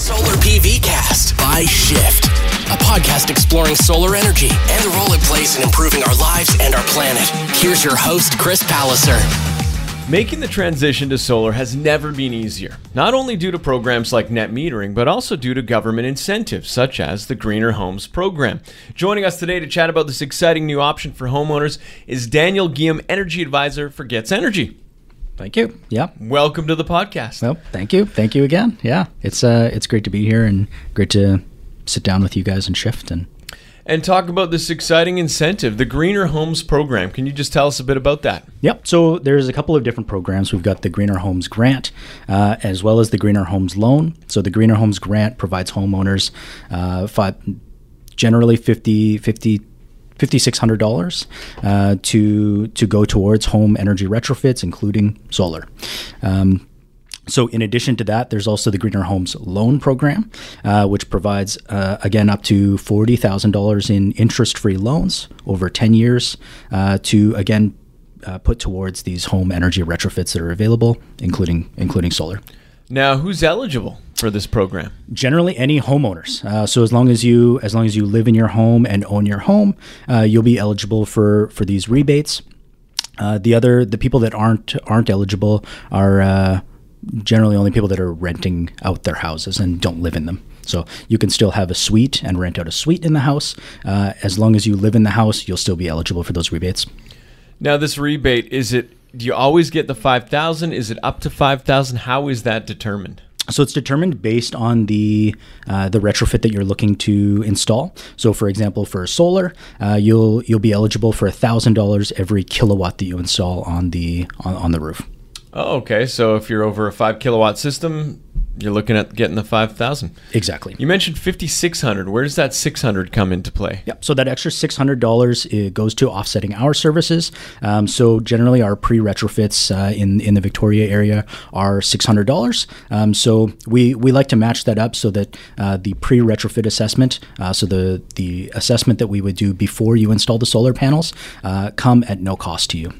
Solar PV Cast by Shift, a podcast exploring solar energy and the role it plays in improving our lives and our planet. Here's your host, Chris Palliser. Making the transition to solar has never been easier, not only due to programs like net metering, but also due to government incentives, such as the Greener Homes program. Joining us today to chat about this exciting new option for homeowners is Daniel Giam, Energy Advisor for GETS Energy. Thank you. Yeah. Welcome to the podcast. Well, thank you. Thank you again. Yeah. It's uh it's great to be here and great to sit down with you guys and shift and and talk about this exciting incentive, the Greener Homes program. Can you just tell us a bit about that? Yep. So there's a couple of different programs. We've got the Greener Homes Grant, uh, as well as the Greener Homes Loan. So the Greener Homes Grant provides homeowners uh, five, generally 50, 50 $5,600 uh, to to go towards home energy retrofits, including solar. Um, so, in addition to that, there's also the Greener Homes Loan Program, uh, which provides, uh, again, up to $40,000 in interest free loans over 10 years uh, to, again, uh, put towards these home energy retrofits that are available, including including solar. Now, who's eligible for this program? Generally, any homeowners. Uh, so as long as you as long as you live in your home and own your home, uh, you'll be eligible for for these rebates. Uh, the other the people that aren't aren't eligible are uh, generally only people that are renting out their houses and don't live in them. So you can still have a suite and rent out a suite in the house. Uh, as long as you live in the house, you'll still be eligible for those rebates. Now, this rebate is it? Do you always get the five thousand? Is it up to five thousand? How is that determined? So it's determined based on the uh, the retrofit that you're looking to install. So, for example, for solar, uh, you'll you'll be eligible for thousand dollars every kilowatt that you install on the on, on the roof. Oh, okay. So if you're over a five kilowatt system, you're looking at getting the 5000 Exactly. You mentioned 5600 Where does that 600 come into play? Yep. So that extra $600 goes to offsetting our services. Um, so generally, our pre retrofits uh, in, in the Victoria area are $600. Um, so we, we like to match that up so that uh, the pre retrofit assessment, uh, so the, the assessment that we would do before you install the solar panels, uh, come at no cost to you.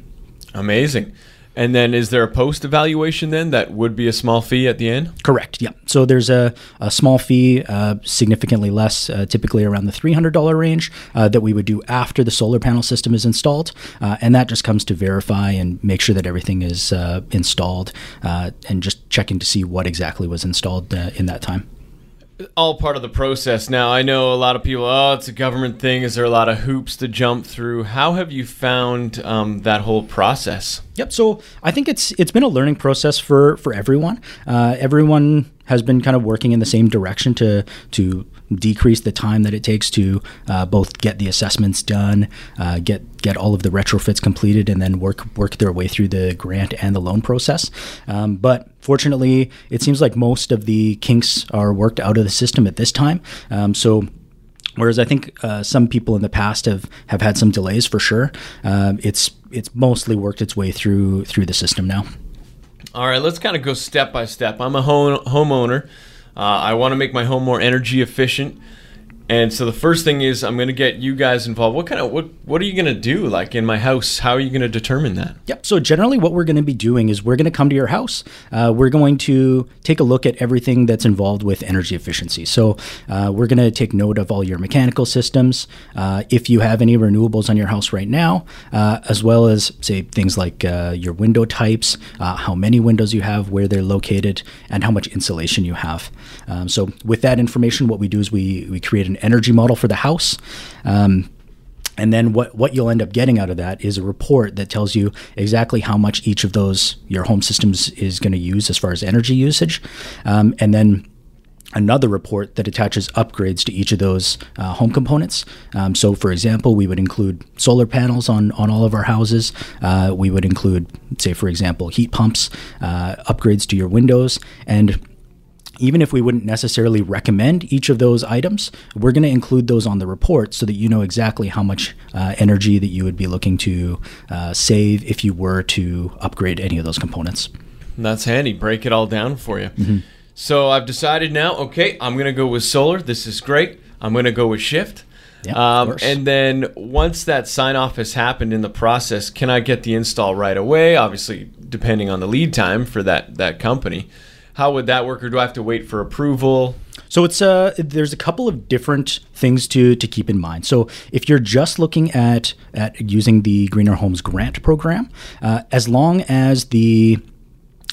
Amazing. And then is there a post evaluation then that would be a small fee at the end? Correct. Yeah. So there's a, a small fee, uh, significantly less, uh, typically around the $300 range, uh, that we would do after the solar panel system is installed. Uh, and that just comes to verify and make sure that everything is uh, installed uh, and just checking to see what exactly was installed in that time all part of the process. Now, I know a lot of people, oh, it's a government thing. Is there a lot of hoops to jump through? How have you found um, that whole process? Yep. So I think it's it's been a learning process for for everyone. Uh, everyone has been kind of working in the same direction to to decrease the time that it takes to uh, both get the assessments done, uh, get get all of the retrofits completed, and then work work their way through the grant and the loan process. Um, but fortunately, it seems like most of the kinks are worked out of the system at this time. Um, so Whereas I think uh, some people in the past have, have had some delays for sure. Um, it's it's mostly worked its way through through the system now. All right, let's kind of go step by step. I'm a home homeowner. Uh, I want to make my home more energy efficient. And so the first thing is I'm going to get you guys involved. What kind of what what are you going to do like in my house? How are you going to determine that? Yep. So generally, what we're going to be doing is we're going to come to your house. Uh, we're going to take a look at everything that's involved with energy efficiency. So uh, we're going to take note of all your mechanical systems. Uh, if you have any renewables on your house right now, uh, as well as say things like uh, your window types, uh, how many windows you have, where they're located, and how much insulation you have. Um, so with that information, what we do is we we create an energy model for the house. Um, and then what, what you'll end up getting out of that is a report that tells you exactly how much each of those your home systems is going to use as far as energy usage. Um, and then another report that attaches upgrades to each of those uh, home components. Um, so, for example, we would include solar panels on, on all of our houses. Uh, we would include, say, for example, heat pumps, uh, upgrades to your windows, and even if we wouldn't necessarily recommend each of those items, we're going to include those on the report so that you know exactly how much uh, energy that you would be looking to uh, save if you were to upgrade any of those components. That's handy. Break it all down for you. Mm-hmm. So I've decided now, okay, I'm going to go with solar. This is great. I'm going to go with shift. Yeah, um, and then once that sign off has happened in the process, can I get the install right away? Obviously, depending on the lead time for that that company how would that work, or do I have to wait for approval? So it's uh, there's a couple of different things to to keep in mind. So if you're just looking at at using the Greener Homes grant program, uh, as long as the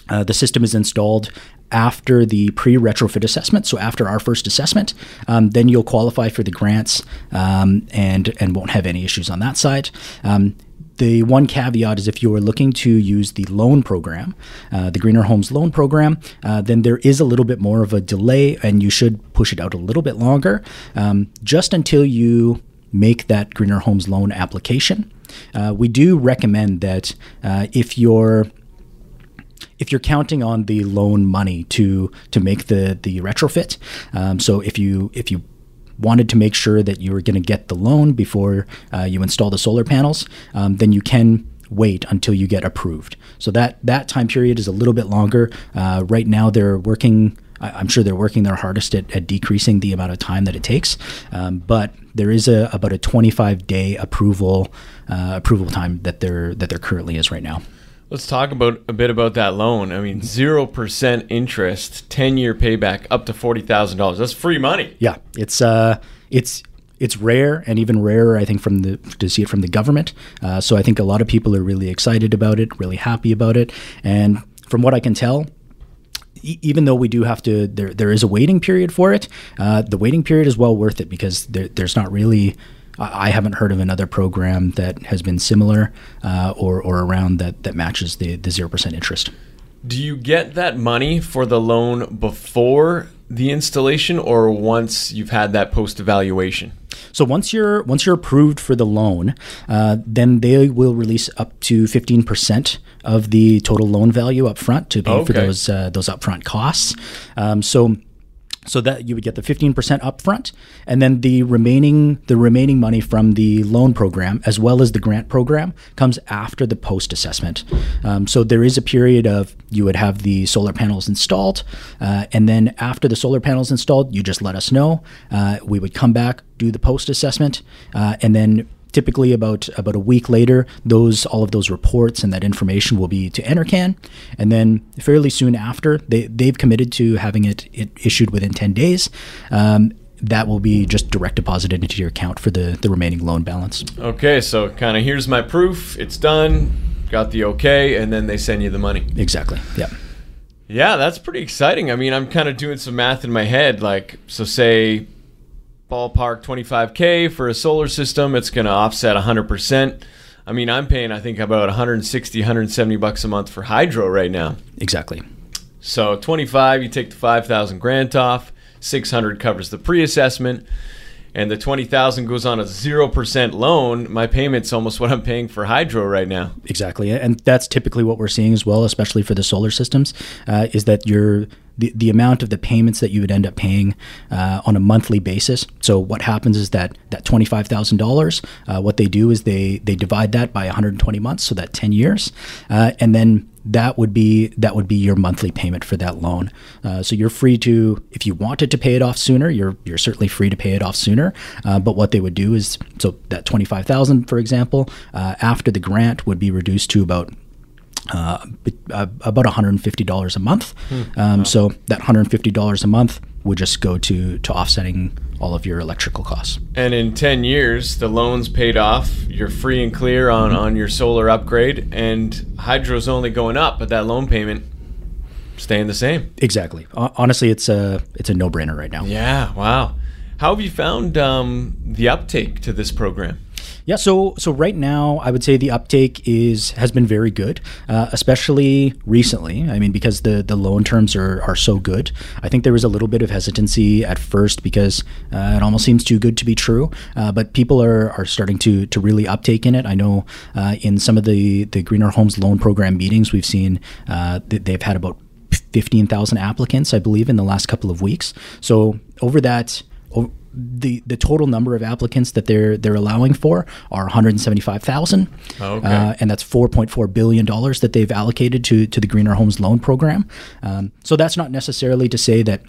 uh, the system is installed after the pre-retrofit assessment, so after our first assessment, um, then you'll qualify for the grants um, and and won't have any issues on that side. Um, the one caveat is if you are looking to use the loan program, uh, the Greener Homes loan program, uh, then there is a little bit more of a delay and you should push it out a little bit longer um, just until you make that Greener Homes loan application. Uh, we do recommend that uh, if you're if you're counting on the loan money to to make the the retrofit, um, so if you if you wanted to make sure that you were going to get the loan before uh, you install the solar panels, um, then you can wait until you get approved. So that that time period is a little bit longer. Uh, right now, they're working. I'm sure they're working their hardest at, at decreasing the amount of time that it takes, um, but there is a about a 25 day approval uh, approval time that there that there currently is right now. Let's talk about a bit about that loan. I mean, zero percent interest, ten year payback, up to forty thousand dollars. That's free money. Yeah, it's uh, it's it's rare and even rarer, I think, from the to see it from the government. Uh, so I think a lot of people are really excited about it, really happy about it, and from what I can tell, even though we do have to, there there is a waiting period for it. Uh, the waiting period is well worth it because there, there's not really I haven't heard of another program that has been similar uh, or, or around that, that matches the, the 0% interest. Do you get that money for the loan before the installation or once you've had that post evaluation? So once you're once you're approved for the loan, uh, then they will release up to fifteen percent of the total loan value up front to pay okay. for those uh, those upfront costs. Um, so so that you would get the 15% upfront and then the remaining the remaining money from the loan program as well as the grant program comes after the post assessment. Um, so there is a period of you would have the solar panels installed uh, and then after the solar panels installed you just let us know. Uh, we would come back do the post assessment uh, and then typically about about a week later those all of those reports and that information will be to NRCan. And then fairly soon after they they've committed to having it, it issued within 10 days. Um, that will be just direct deposited into your account for the the remaining loan balance. Okay so kind of here's my proof. It's done. Got the okay and then they send you the money. Exactly yeah. Yeah that's pretty exciting. I mean i'm kind of doing some math in my head like so say ballpark 25k for a solar system it's going to offset 100% i mean i'm paying i think about 160 170 bucks a month for hydro right now. Exactly. So 25 you take the 5000 grant off 600 covers the pre-assessment and the 20000 goes on a 0% loan. My payment's almost what i'm paying for hydro right now. Exactly and that's typically what we're seeing as well especially for the solar systems uh, is that you're the, the amount of the payments that you would end up paying uh, on a monthly basis. So what happens is that that twenty five thousand uh, dollars, what they do is they they divide that by 120 months, so that 10 years, uh, and then that would be that would be your monthly payment for that loan. Uh, so you're free to, if you wanted to pay it off sooner, you're you're certainly free to pay it off sooner. Uh, but what they would do is, so that twenty five thousand, for example, uh, after the grant would be reduced to about uh, about $150 a month. Hmm. Um, wow. So that $150 a month would just go to to offsetting all of your electrical costs. And in 10 years, the loan's paid off. You're free and clear on, mm-hmm. on your solar upgrade, and hydro's only going up, but that loan payment staying the same. Exactly. Honestly, it's a it's a no brainer right now. Yeah. Wow. How have you found um, the uptake to this program? Yeah, so so right now, I would say the uptake is has been very good, uh, especially recently. I mean, because the the loan terms are are so good. I think there was a little bit of hesitancy at first because uh, it almost seems too good to be true. Uh, but people are are starting to to really uptake in it. I know uh, in some of the the Greener Homes Loan Program meetings, we've seen uh, that they've had about 15,000 applicants, I believe, in the last couple of weeks. So over that the the total number of applicants that they're they're allowing for are 175,000, okay. uh, and that's 4.4 billion dollars that they've allocated to to the Greener Homes Loan Program. Um, so that's not necessarily to say that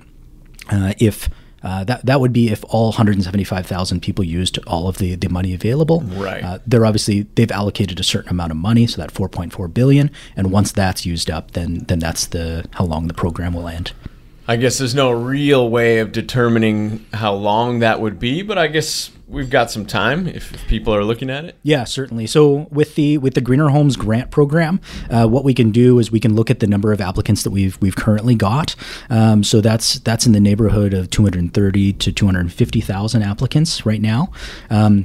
uh, if uh, that that would be if all 175,000 people used all of the, the money available. Right. Uh, they're obviously they've allocated a certain amount of money, so that 4.4 billion, and once that's used up, then then that's the how long the program will end. I guess there's no real way of determining how long that would be, but I guess we've got some time if, if people are looking at it. Yeah, certainly. So with the with the Greener Homes grant program, uh, what we can do is we can look at the number of applicants that we've we've currently got. Um, so that's that's in the neighborhood of 230 to 250 thousand applicants right now. Um,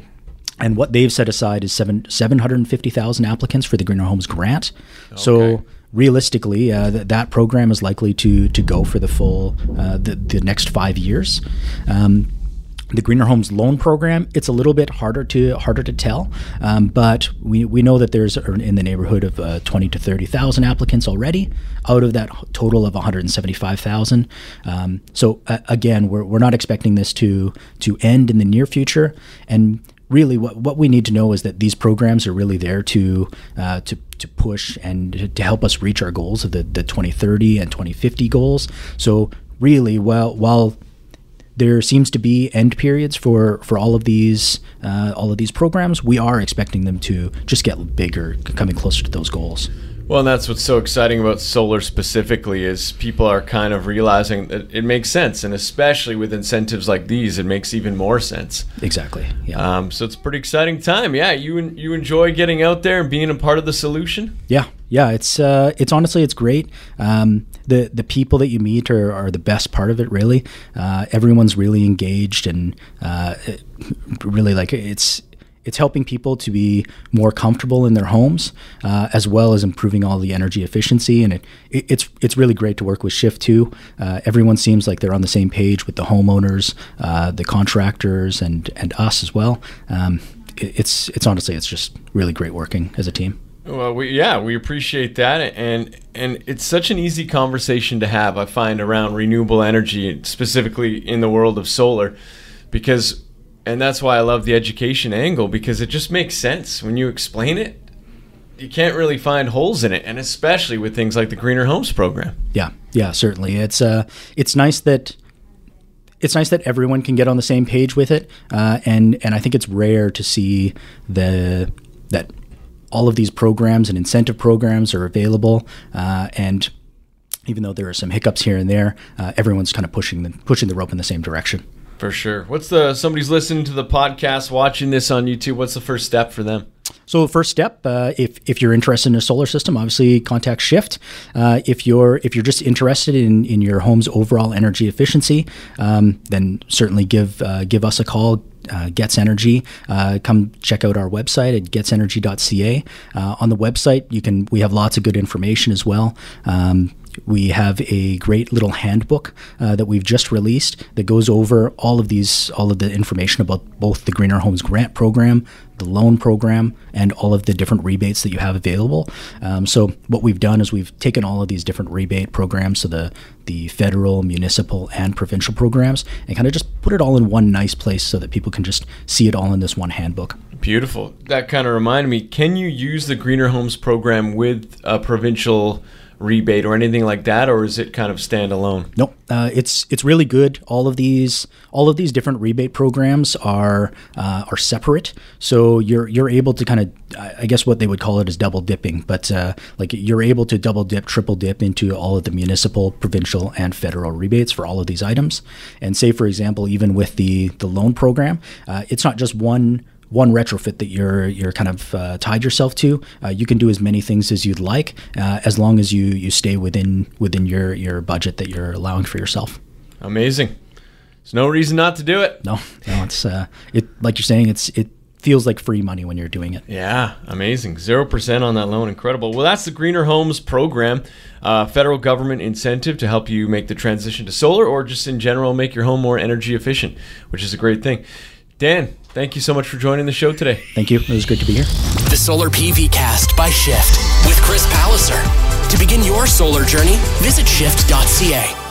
and what they've set aside is seven seven hundred and fifty thousand applicants for the Greener Homes grant. Okay. So realistically, uh, th- that program is likely to to go for the full uh, the the next five years. Um, the Greener Homes loan program, it's a little bit harder to harder to tell, um, but we, we know that there's in the neighborhood of uh, 20 to 30 thousand applicants already out of that total of 175,000. Um, so uh, again, we're, we're not expecting this to to end in the near future, and really what, what we need to know is that these programs are really there to uh, to, to push and to help us reach our goals of the, the 2030 and 2050 goals. So really, while while there seems to be end periods for, for all of these uh, all of these programs, we are expecting them to just get bigger, coming closer to those goals. Well, and that's what's so exciting about solar specifically is people are kind of realizing that it makes sense, and especially with incentives like these, it makes even more sense. Exactly. Yeah. Um, so it's a pretty exciting time. Yeah, you you enjoy getting out there and being a part of the solution. Yeah, yeah. It's uh, it's honestly it's great. Um, the the people that you meet are, are the best part of it. Really, uh, everyone's really engaged and uh, really like it's it's helping people to be more comfortable in their homes, uh, as well as improving all the energy efficiency. And it, it, it's it's really great to work with Shift too. Uh, everyone seems like they're on the same page with the homeowners, uh, the contractors, and and us as well. Um, it, it's it's honestly it's just really great working as a team. Well, we, yeah, we appreciate that, and and it's such an easy conversation to have. I find around renewable energy, specifically in the world of solar, because and that's why I love the education angle because it just makes sense when you explain it. You can't really find holes in it, and especially with things like the Greener Homes program. Yeah, yeah, certainly. It's uh, it's nice that it's nice that everyone can get on the same page with it, uh, and and I think it's rare to see the that all of these programs and incentive programs are available, uh, and even though there are some hiccups here and there, uh, everyone's kind of pushing the pushing the rope in the same direction. For sure. What's the somebody's listening to the podcast, watching this on YouTube? What's the first step for them? So, first step, uh, if if you're interested in a solar system, obviously contact Shift. Uh, if you're if you're just interested in in your home's overall energy efficiency, um, then certainly give uh, give us a call. Uh, GETS Energy. Uh, come check out our website at getsenergy.ca. Uh, on the website, you can we have lots of good information as well. Um, we have a great little handbook uh, that we've just released that goes over all of these, all of the information about both the Greener Homes Grant Program, the loan program, and all of the different rebates that you have available. Um, so what we've done is we've taken all of these different rebate programs, so the the federal, municipal, and provincial programs, and kind of just put it all in one nice place so that people can just see it all in this one handbook. Beautiful. That kind of reminded me. Can you use the Greener Homes program with a provincial? Rebate or anything like that, or is it kind of standalone? Nope, uh, it's it's really good. All of these all of these different rebate programs are uh, are separate, so you're you're able to kind of I guess what they would call it is double dipping, but uh, like you're able to double dip, triple dip into all of the municipal, provincial, and federal rebates for all of these items. And say for example, even with the the loan program, uh, it's not just one one retrofit that you're you're kind of uh, tied yourself to. Uh, you can do as many things as you'd like, uh, as long as you you stay within within your your budget that you're allowing for yourself. Amazing. There's no reason not to do it. No, no, it's uh, it like you're saying, it's it feels like free money when you're doing it. Yeah, amazing. 0% on that loan. Incredible. Well, that's the Greener Homes program, uh, federal government incentive to help you make the transition to solar or just in general make your home more energy efficient, which is a great thing. Dan, thank you so much for joining the show today. Thank you. It was great to be here. The Solar PV Cast by Shift with Chris Palliser. To begin your solar journey, visit shift.ca.